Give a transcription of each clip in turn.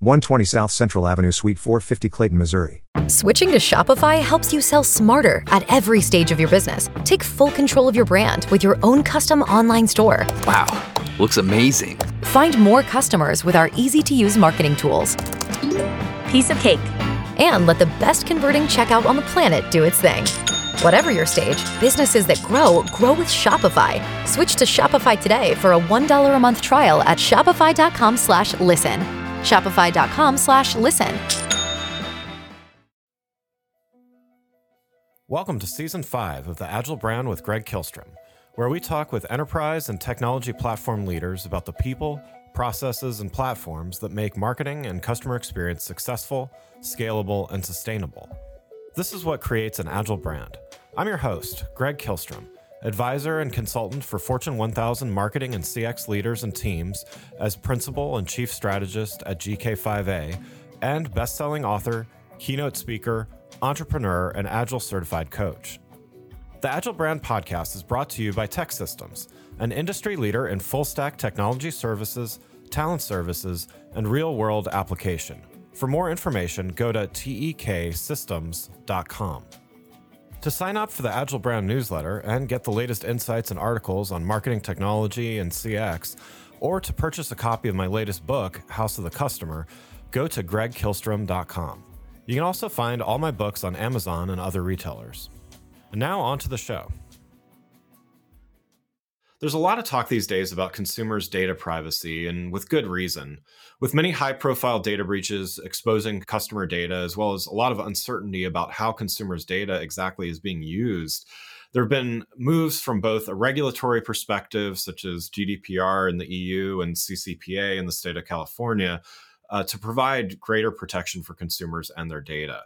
120 South Central Avenue, Suite 450, Clayton, Missouri. Switching to Shopify helps you sell smarter at every stage of your business. Take full control of your brand with your own custom online store. Wow, looks amazing. Find more customers with our easy to use marketing tools. Piece of cake. And let the best converting checkout on the planet do its thing. Whatever your stage, businesses that grow grow with Shopify. Switch to Shopify today for a $1 a month trial at shopify.com/listen. shopify.com/listen. Welcome to season 5 of the Agile Brand with Greg Kihlstrom, where we talk with enterprise and technology platform leaders about the people, processes, and platforms that make marketing and customer experience successful, scalable, and sustainable. This is what creates an agile brand. I'm your host, Greg Kihlstrom, advisor and consultant for Fortune 1000 marketing and CX leaders and teams as principal and chief strategist at GK5A, and best-selling author, keynote speaker, entrepreneur, and agile certified coach. The Agile Brand podcast is brought to you by TEKsystems, an industry leader in full stack technology services, talent services, and real world application. For more information, go to teksystems.com. To sign up for the Agile Brand newsletter and get the latest insights and articles on marketing technology and CX, or to purchase a copy of my latest book, House of the Customer, go to gregkihlstrom.com. You can also find all my books on Amazon and other retailers. And now on to the show. There's a lot of talk these days about consumers' data privacy, and with good reason. With many high profile data breaches exposing customer data, as well as a lot of uncertainty about how consumers' data exactly is being used, there have been moves from both a regulatory perspective, such as GDPR in the EU and CCPA in the state of California, uh, to provide greater protection for consumers and their data.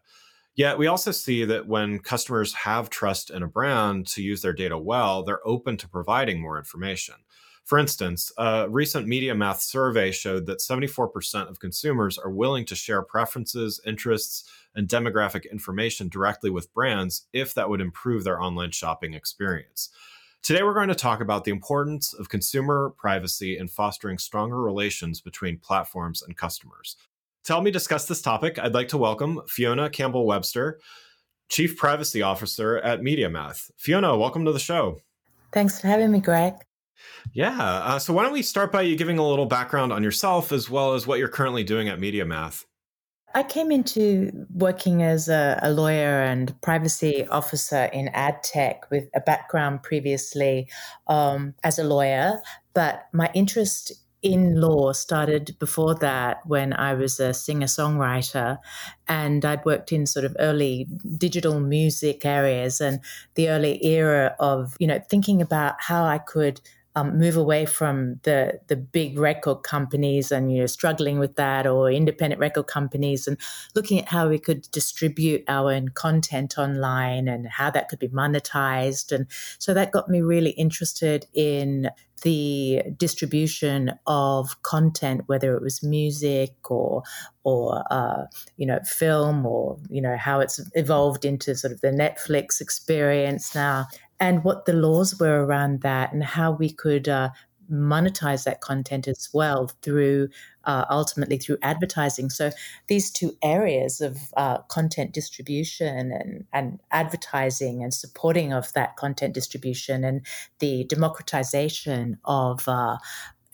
Yet we also see that when customers have trust in a brand to use their data well, they're open to providing more information. For instance, a recent MediaMath survey showed that 74% of consumers are willing to share preferences, interests, and demographic information directly with brands if that would improve their online shopping experience. Today, we're going to talk about the importance of consumer privacy in fostering stronger relations between platforms and customers. To help me discuss this topic, I'd like to welcome Fiona Campbell Webster, Chief Privacy Officer at MediaMath. Fiona, welcome to the show. Thanks for having me, Greg. Yeah. Uh, so, why don't we start by you giving a little background on yourself as well as what you're currently doing at MediaMath? I came into working as a, a, lawyer and privacy officer in ad tech with a background previously um, as a lawyer, but my interest in law started before that when I was a singer songwriter and I'd worked in sort of early digital music areas and the early era of, you know, thinking about how I could um, move away from the the big record companies and you know struggling with that or independent record companies and looking at how we could distribute our own content online and how that could be monetized. And so that got me really interested in the distribution of content, whether it was music or or uh, you know film or you know how it's evolved into sort of the Netflix experience now, and what the laws were around that, and how we could uh, monetize that content as well through uh, ultimately through advertising. So these two areas of uh, content distribution and, and advertising and supporting of that content distribution and the democratization of uh,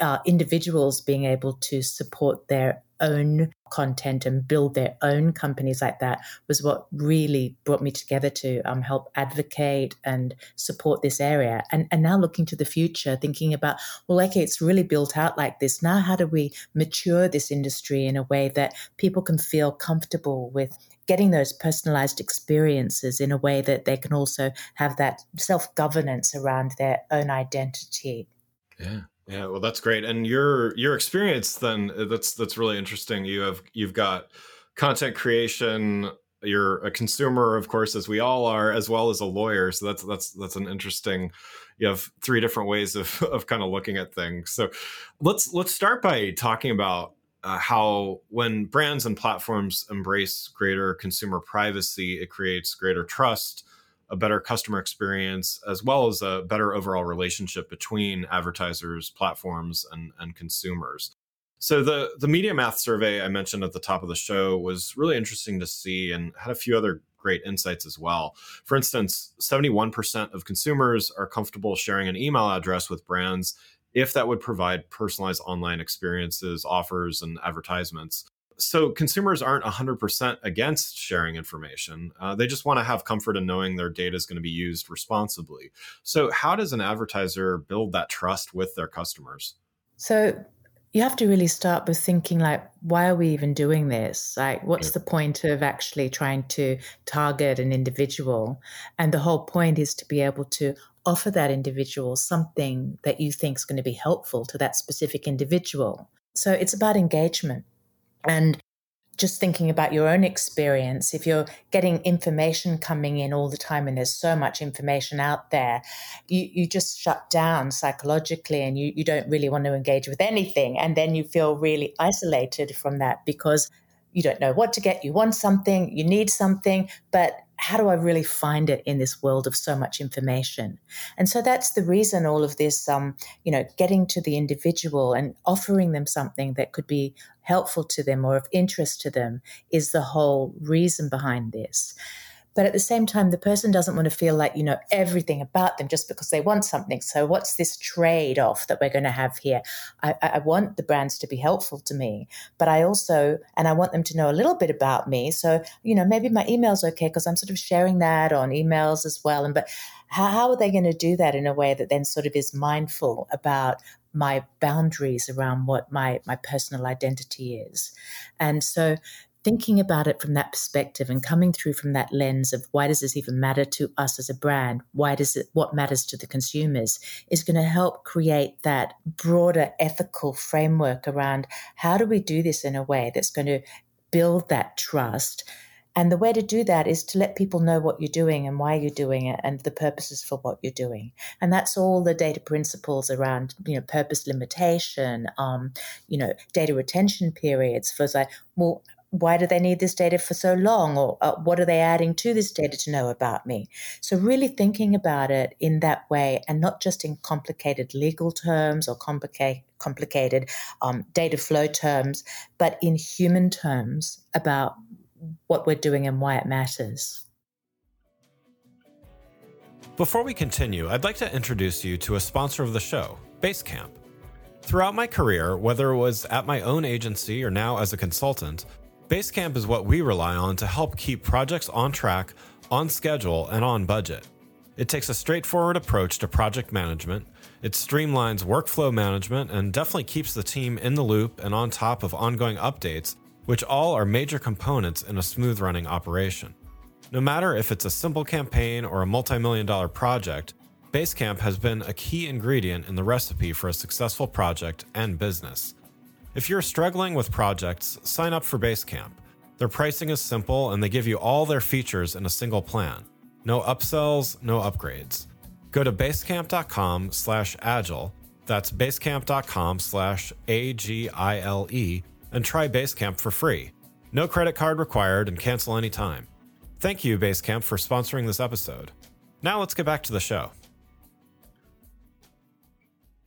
uh individuals being able to support their own content and build their own companies like that was what really brought me together to um, help advocate and support this area. And, and now looking to the future, thinking about, well, okay, it's really built out like this. Now, how do we mature this industry in a way that people can feel comfortable with getting those personalized experiences in a way that they can also have that self governance around their own identity? Yeah. Yeah, well, that's great. And your your experience then uh, that's that's really interesting. You have you've got content creation you're a consumer, of course, as we all are, as well as a lawyer. So that's that's that's an interesting. You have three different ways of of kind of looking at things. So let's let's start by talking about uh, how when brands and platforms embrace greater consumer privacy, it creates greater trust, a better customer experience, as well as a better overall relationship between advertisers, platforms, and, and consumers. So the the MediaMath survey I mentioned at the top of the show was really interesting to see and had a few other great insights as well. For instance, 71% of consumers are comfortable sharing an email address with brands if that would provide personalized online experiences, offers, and advertisements. So consumers aren't 100% against sharing information. Uh, they just want to have comfort in knowing their data is going to be used responsibly. So, how does an advertiser build that trust with their customers? So, you have to really start with thinking like why are we even doing this like what's the point of actually trying to target an individual and the whole point is to be able to offer that individual something that you think is going to be helpful to that specific individual. So it's about engagement. And just thinking about your own experience, if you're getting information coming in all the time and there's so much information out there, you, you just shut down psychologically and you, you don't really want to engage with anything. And then you feel really isolated from that because you don't know what to get. You want something, you need something, but how do I really find it in this world of so much information? And so that's the reason all of this, um, you know, getting to the individual and offering them something that could be helpful to them or of interest to them is the whole reason behind this. But at the same time, the person doesn't want to feel like you know everything about them just because they want something. So, what's this trade off that we're going to have here? I, I, want the brands to be helpful to me, but I also, and I want them to know a little bit about me. So, you know, maybe my email's okay because I'm sort of sharing that on emails as well. And, but how, how are they going to do that in a way that then sort of is mindful about my boundaries around what my my personal identity is and so thinking about it from that perspective and coming through from that lens of why does this even matter to us as a brand? Why does it, what matters to the consumers is going to help create that broader ethical framework around how do we do this in a way that's going to build that trust. And the way to do that is to let people know what you're doing and why you're doing it and the purposes for what you're doing. And that's all the data principles around, you know, purpose limitation, um, you know, data retention periods for like, well, why do they need this data for so long? Or uh, what are they adding to this data to know about me? So really thinking about it in that way and not just in complicated legal terms or complicated complicated um, data flow terms but in human terms about what we're doing and why it matters. Before we continue i'd like to introduce you to a sponsor of the show basecamp. Throughout my career, whether it was at my own agency or now as a consultant, Basecamp is what we rely on to help keep projects on track, on schedule, and on budget. It takes a straightforward approach to project management. It streamlines workflow management and definitely keeps the team in the loop and on top of ongoing updates, which all are major components in a smooth running operation. No matter if it's a simple campaign or a multi million dollar project, Basecamp has been a key ingredient in the recipe for a successful project and business. If you're struggling with projects, sign up for Basecamp. Their pricing is simple and they give you all their features in a single plan. No upsells, no upgrades. Go to basecamp.com slash agile, that's basecamp.com slash A-G-I-L-E, and try Basecamp for free. No credit card required and cancel anytime. Thank you, Basecamp, for sponsoring this episode. Now let's get back to the show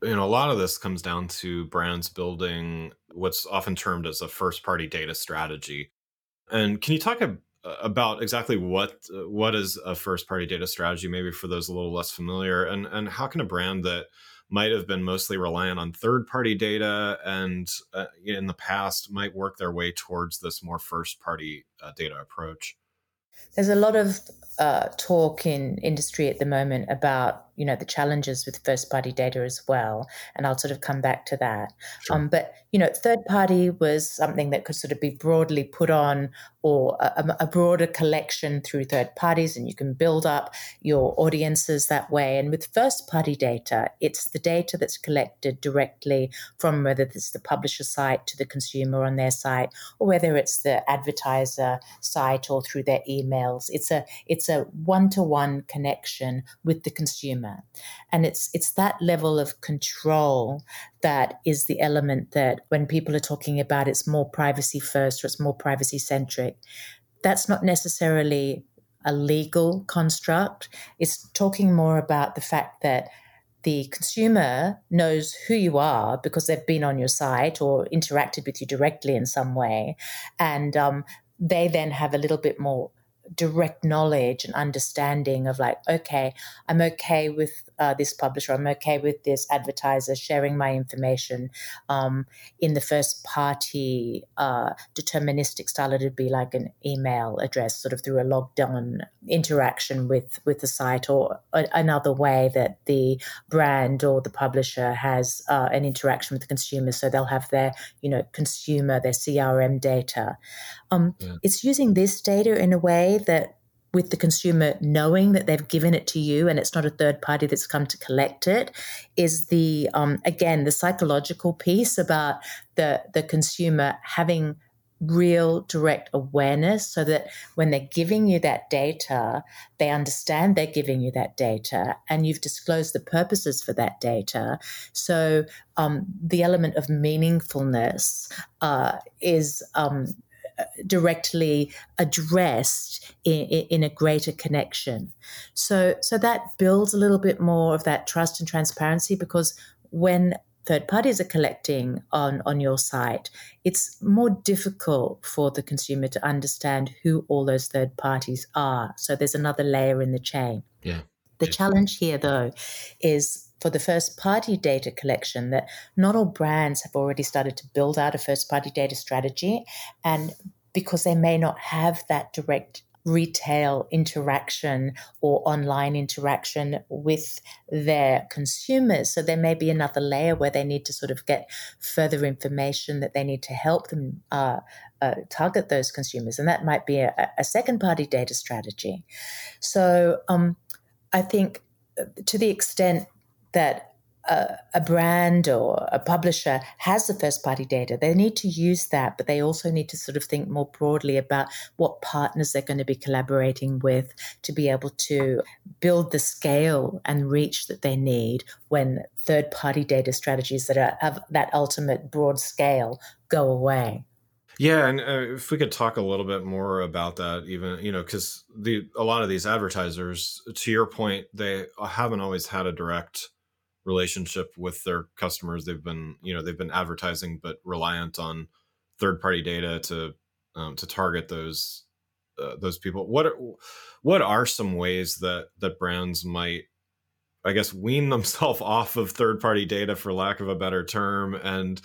you know a lot of this comes down to brands building what's often termed as a first party data strategy. And can you talk a, about exactly what what is a first party data strategy maybe for those a little less familiar and and how can a brand that might have been mostly reliant on third party data and uh, in the past might work their way towards this more first party uh, data approach? There's a lot of uh, talk in industry at the moment about you know the challenges with first party data as well and i'll sort of come back to that sure. um, but you know third party was something that could sort of be broadly put on or a, a, broader collection through third parties and you can build up your audiences that way and with first party data it's the data that's collected directly from whether it's the publisher site to the consumer on their site or whether it's the advertiser site or through their emails it's a it's a one-to-one connection with the consumer. And it's it's that level of control that is the element that when people are talking about it's more privacy first or it's more privacy centric, that's not necessarily a legal construct. It's talking more about the fact that the consumer knows who you are because they've been on your site or interacted with you directly in some way. And um, they then have a little bit more direct knowledge and understanding of like okay i'm okay with uh, this publisher i'm okay with this advertiser sharing my information um, in the first party uh, deterministic style it would be like an email address sort of through a logged on interaction with with the site or a, another way that the brand or the publisher has uh, an interaction with the consumer so they'll have their you know consumer their crm data um, yeah. It's using this data in a way that with the consumer knowing that they've given it to you and it's not a third party that's come to collect it is the um, again the psychological piece about the the consumer having real direct awareness so that when they're giving you that data they understand they're giving you that data and you've disclosed the purposes for that data. So um, the element of meaningfulness uh, is um, directly addressed in, in, a greater connection. So, so that builds a little bit more of that trust and transparency because when third parties are collecting on, on your site, it's more difficult for the consumer to understand who all those third parties are. So there's another layer in the chain. Yeah. The yeah. challenge here, though, is for the first party data collection that not all brands have already started to build out a first party data strategy. And because they may not have that direct retail interaction or online interaction with their consumers. So there may be another layer where they need to sort of get further information that they need to help them uh, uh, target those consumers. And that might be a, a second party data strategy. So um, I think uh, to the extent that a, a, brand or a publisher has the first party data, they need to use that, but they also need to sort of think more broadly about what partners they're going to be collaborating with to be able to build the scale and reach that they need when third party data strategies that are of that ultimate broad scale go away. Yeah, and uh, if we could talk a little bit more about that, even you know, because the a lot of these advertisers, to your point, they haven't always had a direct relationship with their customers. They've been, you know, they've been advertising, but reliant on third party data to um, to target those uh, those people. What are, what are some ways that that brands might, I guess, wean themselves off of third party data, for lack of a better term, and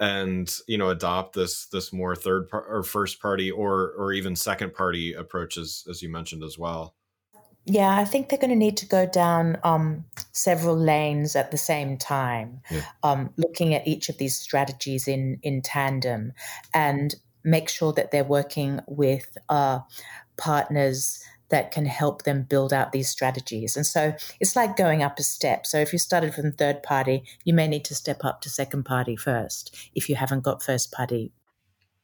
and you know adopt this this more third par- or first party or or even second party approaches as you mentioned as well yeah, I think they're going to need to go down um, several lanes at the same time, yeah. um, looking at each of these strategies in in tandem, and make sure that they're working with uh, partners that can help them build out these strategies. And so it's like going up a step. So if you started from third party, you may need to step up to second party first if you haven't got first party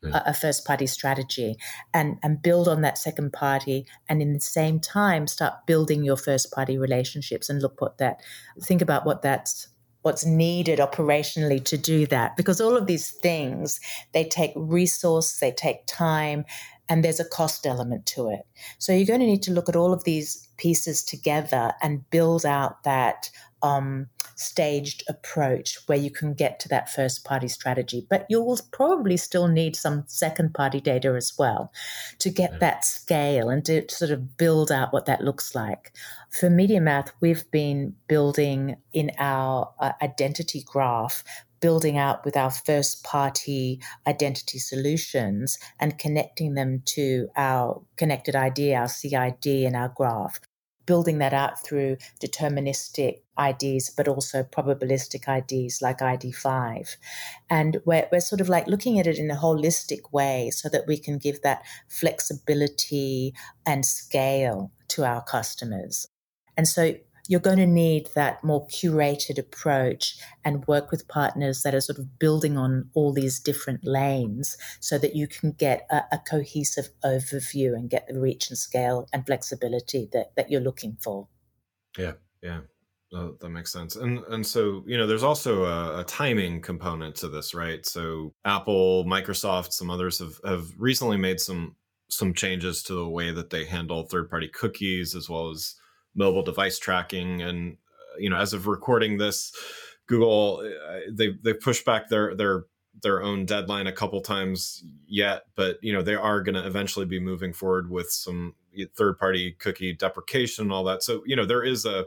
Mm. yeah. a, first party strategy and and build on that second party and in the same time start building your first party relationships and look what that think about what that's what's needed operationally to do that because all of these things they take resource they take time and there's a cost element to it so you're going to need to look at all of these pieces together and build out that um, staged approach where you can get to that first party strategy. But you will probably still need some second party data as well to get that scale and to sort of build out what that looks like. For MediaMath, we've been building in our uh, identity graph building out with our first party identity solutions and connecting them to our connected ID, our CID, and our graph building that out through deterministic IDs, but also probabilistic IDs like ID5. And we're, we're sort of like looking at it in a holistic way so that we can give that flexibility and scale to our customers. And so you're going to need that more curated approach and work with partners that are sort of building on all these different lanes so that you can get a, a cohesive overview and get the reach and scale and flexibility that, that you're looking for. Yeah, yeah. That makes sense. And and so, you know, there's also a, a, timing component to this, right? So Apple, Microsoft, some others have, have recently made some some changes to the way that they handle third-party cookies as well as mobile device tracking. And you know, as of recording this, Google uh, they they pushed back their their their own deadline a couple times yet, but you know they are going to eventually be moving forward with some third party cookie deprecation and all that. So you know there is a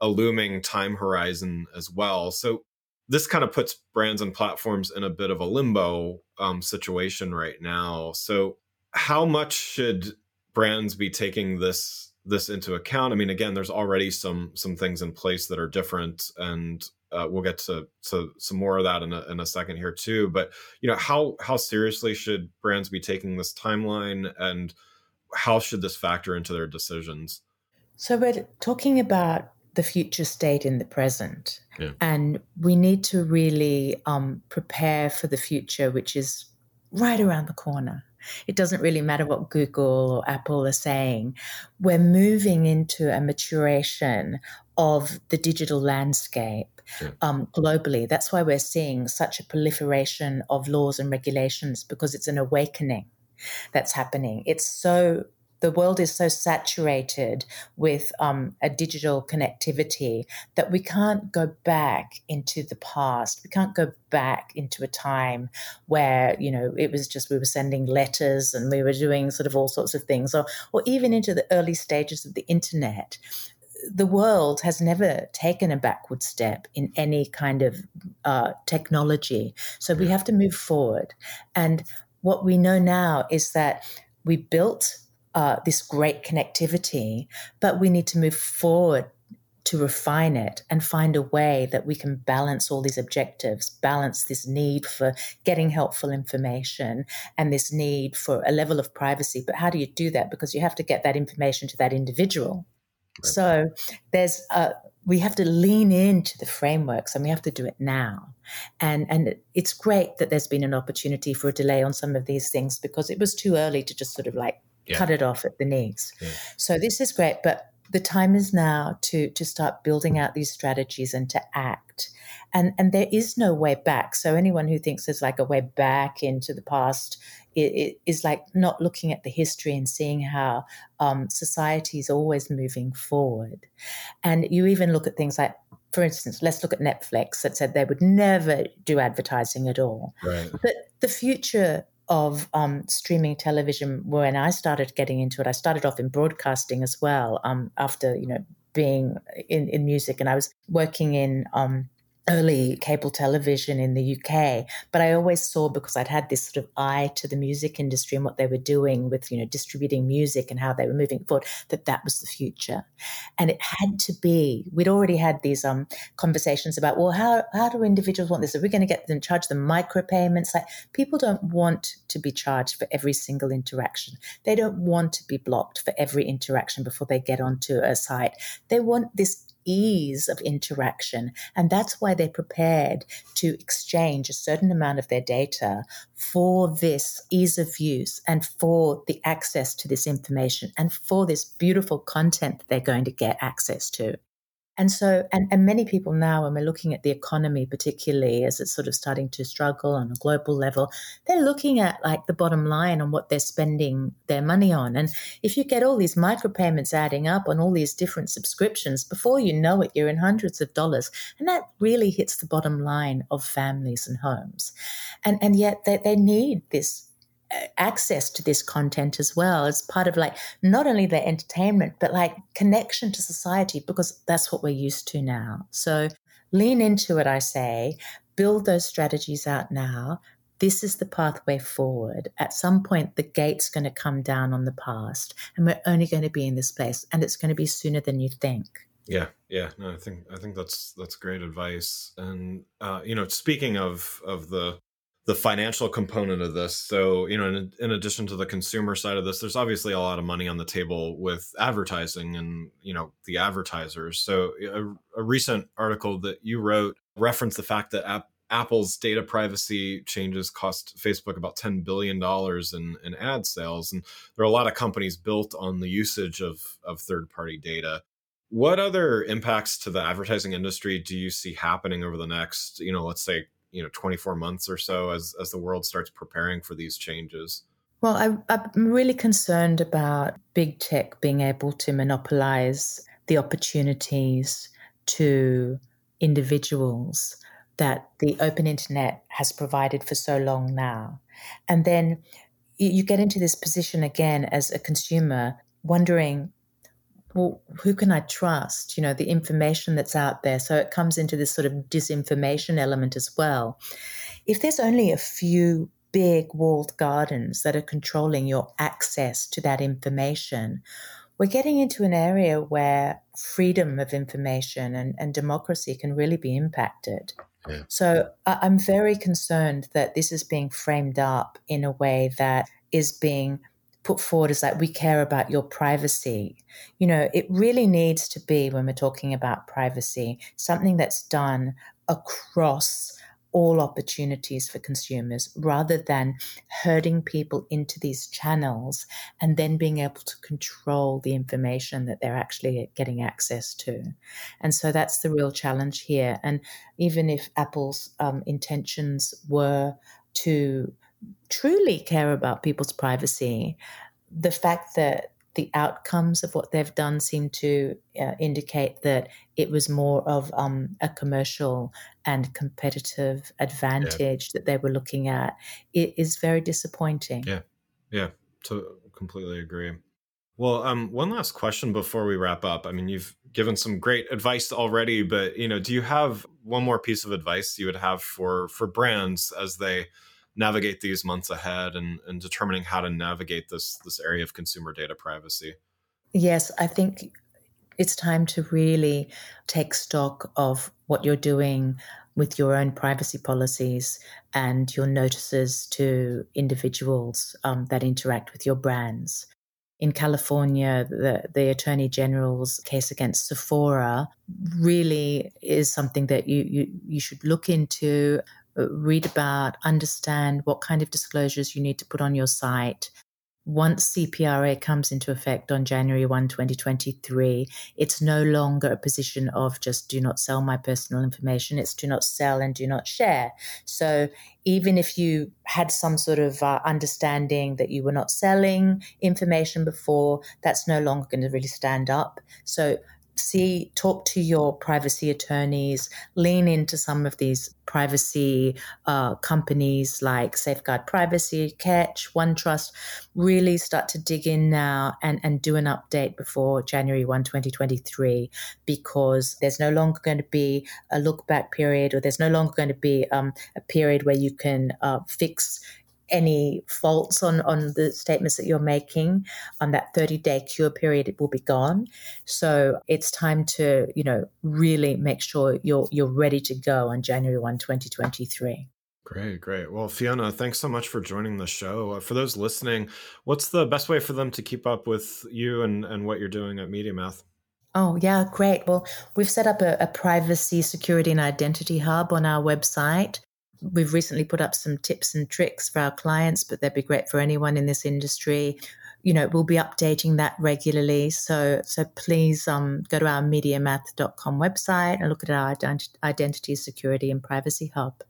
a looming time horizon as well. So this kind of puts brands and platforms in a bit of a limbo um, situation right now. So how much should brands be taking this this into account. I mean, again, there's already some some things in place that are different, and uh, we'll get to, to some more of that in a, in a second here too. But you know, how how seriously should brands be taking this timeline, and how should this factor into their decisions? So we're talking about the future state in the present, yeah. and we need to really um, prepare for the future, which is right around the corner. It doesn't really matter what Google or Apple are saying. We're moving into a maturation of the digital landscape yeah. um, globally. That's why we're seeing such a proliferation of laws and regulations because it's an awakening that's happening. It's so the world is so saturated with um, a digital connectivity that we can't go back into the past. We can't go back into a time where you know it was just we were sending letters and we were doing sort of all sorts of things, or or even into the early stages of the internet. The world has never taken a backward step in any kind of uh, technology, so we have to move forward. And what we know now is that we built uh, this great connectivity, but we need to move forward to refine it and find a way that we can balance all these objectives, balance this need for getting helpful information and this need for a level of privacy. But how do you do that? Because you have to get that information to that individual. Right. So there's a, we have to lean into the frameworks and we have to do it now. And and it's great that there's been an opportunity for a delay on some of these things because it was too early to just sort of like yeah. cut it off at the knees. Yeah. So this is great, but the time is now to to start building out these strategies and to act. And and there is no way back. So anyone who thinks there's like a way back into the past it, it is like not looking at the history and seeing how um, society is always moving forward. And you even look at things like for instance, let's look at Netflix that said they would never do advertising at all. Right. But the future of um, streaming television when I started getting into it. I started off in broadcasting as well um, after, you know, being in, in music and I was working in um, early cable television in the UK, but I always saw because I'd had this sort of eye to the music industry and what they were doing with, you know, distributing music and how they were moving forward, that that was the future. And it had to be, we'd already had these um, conversations about, well, how, how do individuals want this? Are we going to get them, charge them micropayments? Like people don't want to be charged for every single interaction. They don't want to be blocked for every interaction before they get onto a site. They want this ease of interaction. And that's why they're prepared to exchange a certain amount of their data for this ease of use and for the access to this information and for this beautiful content that they're going to get access to. And so, and, and many people now, when we're looking at the economy, particularly as it's sort of starting to struggle on a global level, they're looking at like the bottom line on what they're spending their money on. And if you get all these micropayments adding up on all these different subscriptions, before you know it, you're in hundreds of dollars. And that really hits the bottom line of families and homes. And, and yet they, they need this access to this content as well as part of like not only their entertainment but like connection to society because that's what we're used to now so lean into it i say build those strategies out now this is the pathway forward. At some point, the gate's going to come down on the past, and we're only going to be in this place, and it's going to be sooner than you think. Yeah, yeah. No, I think I think that's that's great advice. And uh, you know, speaking of of the the financial component of this. So, you know, in, in, addition to the consumer side of this, there's obviously a lot of money on the table with advertising and, you know, the advertisers. So, a, a recent article that you wrote referenced the fact that App, Apple's data privacy changes cost Facebook about $10 billion in, in ad sales. And there are a lot of companies built on the usage of, of third party data. What other impacts to the advertising industry do you see happening over the next, you know, let's say you know 24 months or so as as the world starts preparing for these changes? Well I, i'm really concerned about big tech being able to monopolize the opportunities to individuals that the open internet has provided for so long now. And then you get into this position again as a consumer wondering well, who can I trust? You know, the information that's out there. So it comes into this sort of disinformation element as well. If there's only a few big walled gardens that are controlling your access to that information, we're getting into an area where freedom of information and, and democracy can really be impacted. Yeah. So I'm very concerned that this is being framed up in a way that is being put forward is like we care about your privacy you know it really needs to be when we're talking about privacy something that's done across all opportunities for consumers rather than herding people into these channels and then being able to control the information that they're actually getting access to. And so that's the real challenge here. And even if Apple's um, intentions were to truly care about people's privacy, the fact that the outcomes of what they've done seem to uh, indicate that it was more of um, a commercial and competitive advantage yeah. that they were looking at. It is very disappointing. Yeah, yeah, to completely agree. Well, um, one last question before we wrap up. I mean, you've given some great advice already, but you know, do you have one more piece of advice you would have for for brands as they navigate these months ahead and, and determining how to navigate this this area of consumer data privacy? Yes, I think it's time to really take stock of what you're doing with your own privacy policies and your notices to individuals um, that interact with your brands. In California, the, the Attorney General's case against Sephora really is something that you, you, you should look into read about, understand what kind of disclosures you need to put on your site. Once CPRA comes into effect on January 1, 2023, it's no longer a position of just do not sell my personal information. It's do not sell and do not share. So even if you had some sort of uh, understanding that you were not selling information before, that's no longer going to really stand up. So see, talk to your privacy attorneys, lean into some of these privacy uh, companies like Safeguard Privacy, Ketch, OneTrust. Really start to dig in now and, and do an update before January 1, 2023, because there's no longer going to be a look back period or there's no longer going to be um, a period where you can uh, fix any faults on on the statements that you're making on that 30 day cure period it will be gone so it's time to you know really make sure you're you're ready to go on january 1 2023 Great, great. Well, Fiona, thanks so much for joining the show. Uh, for those listening, what's the best way for them to keep up with you and, and what you're doing at MediaMath? Oh, yeah, great. Well, we've set up a, a privacy, security, and identity hub on our website. We've recently put up some tips and tricks for our clients, but they'd be great for anyone in this industry. You know, we'll be updating that regularly. So, so please um, go to our mediamath.com website and look at our identity, security, and privacy hub.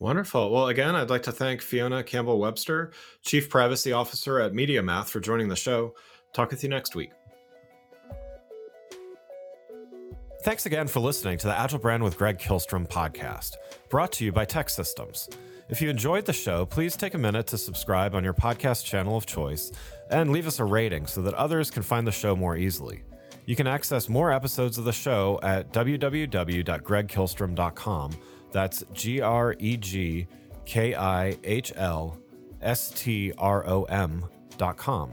Wonderful. Well, again, I'd like to thank Fiona Campbell Webster, Chief Privacy Officer at MediaMath, for joining the show. Talk with you next week. Thanks again for listening to the Agile Brand with Greg Kihlstrom podcast, brought to you by TEKsystems. If you enjoyed the show, please take a minute to subscribe on your podcast channel of choice and leave us a rating so that others can find the show more easily. You can access more episodes of the show at www.gregkihlstrom.com. That's G R E G K I H L S T R O M dot com.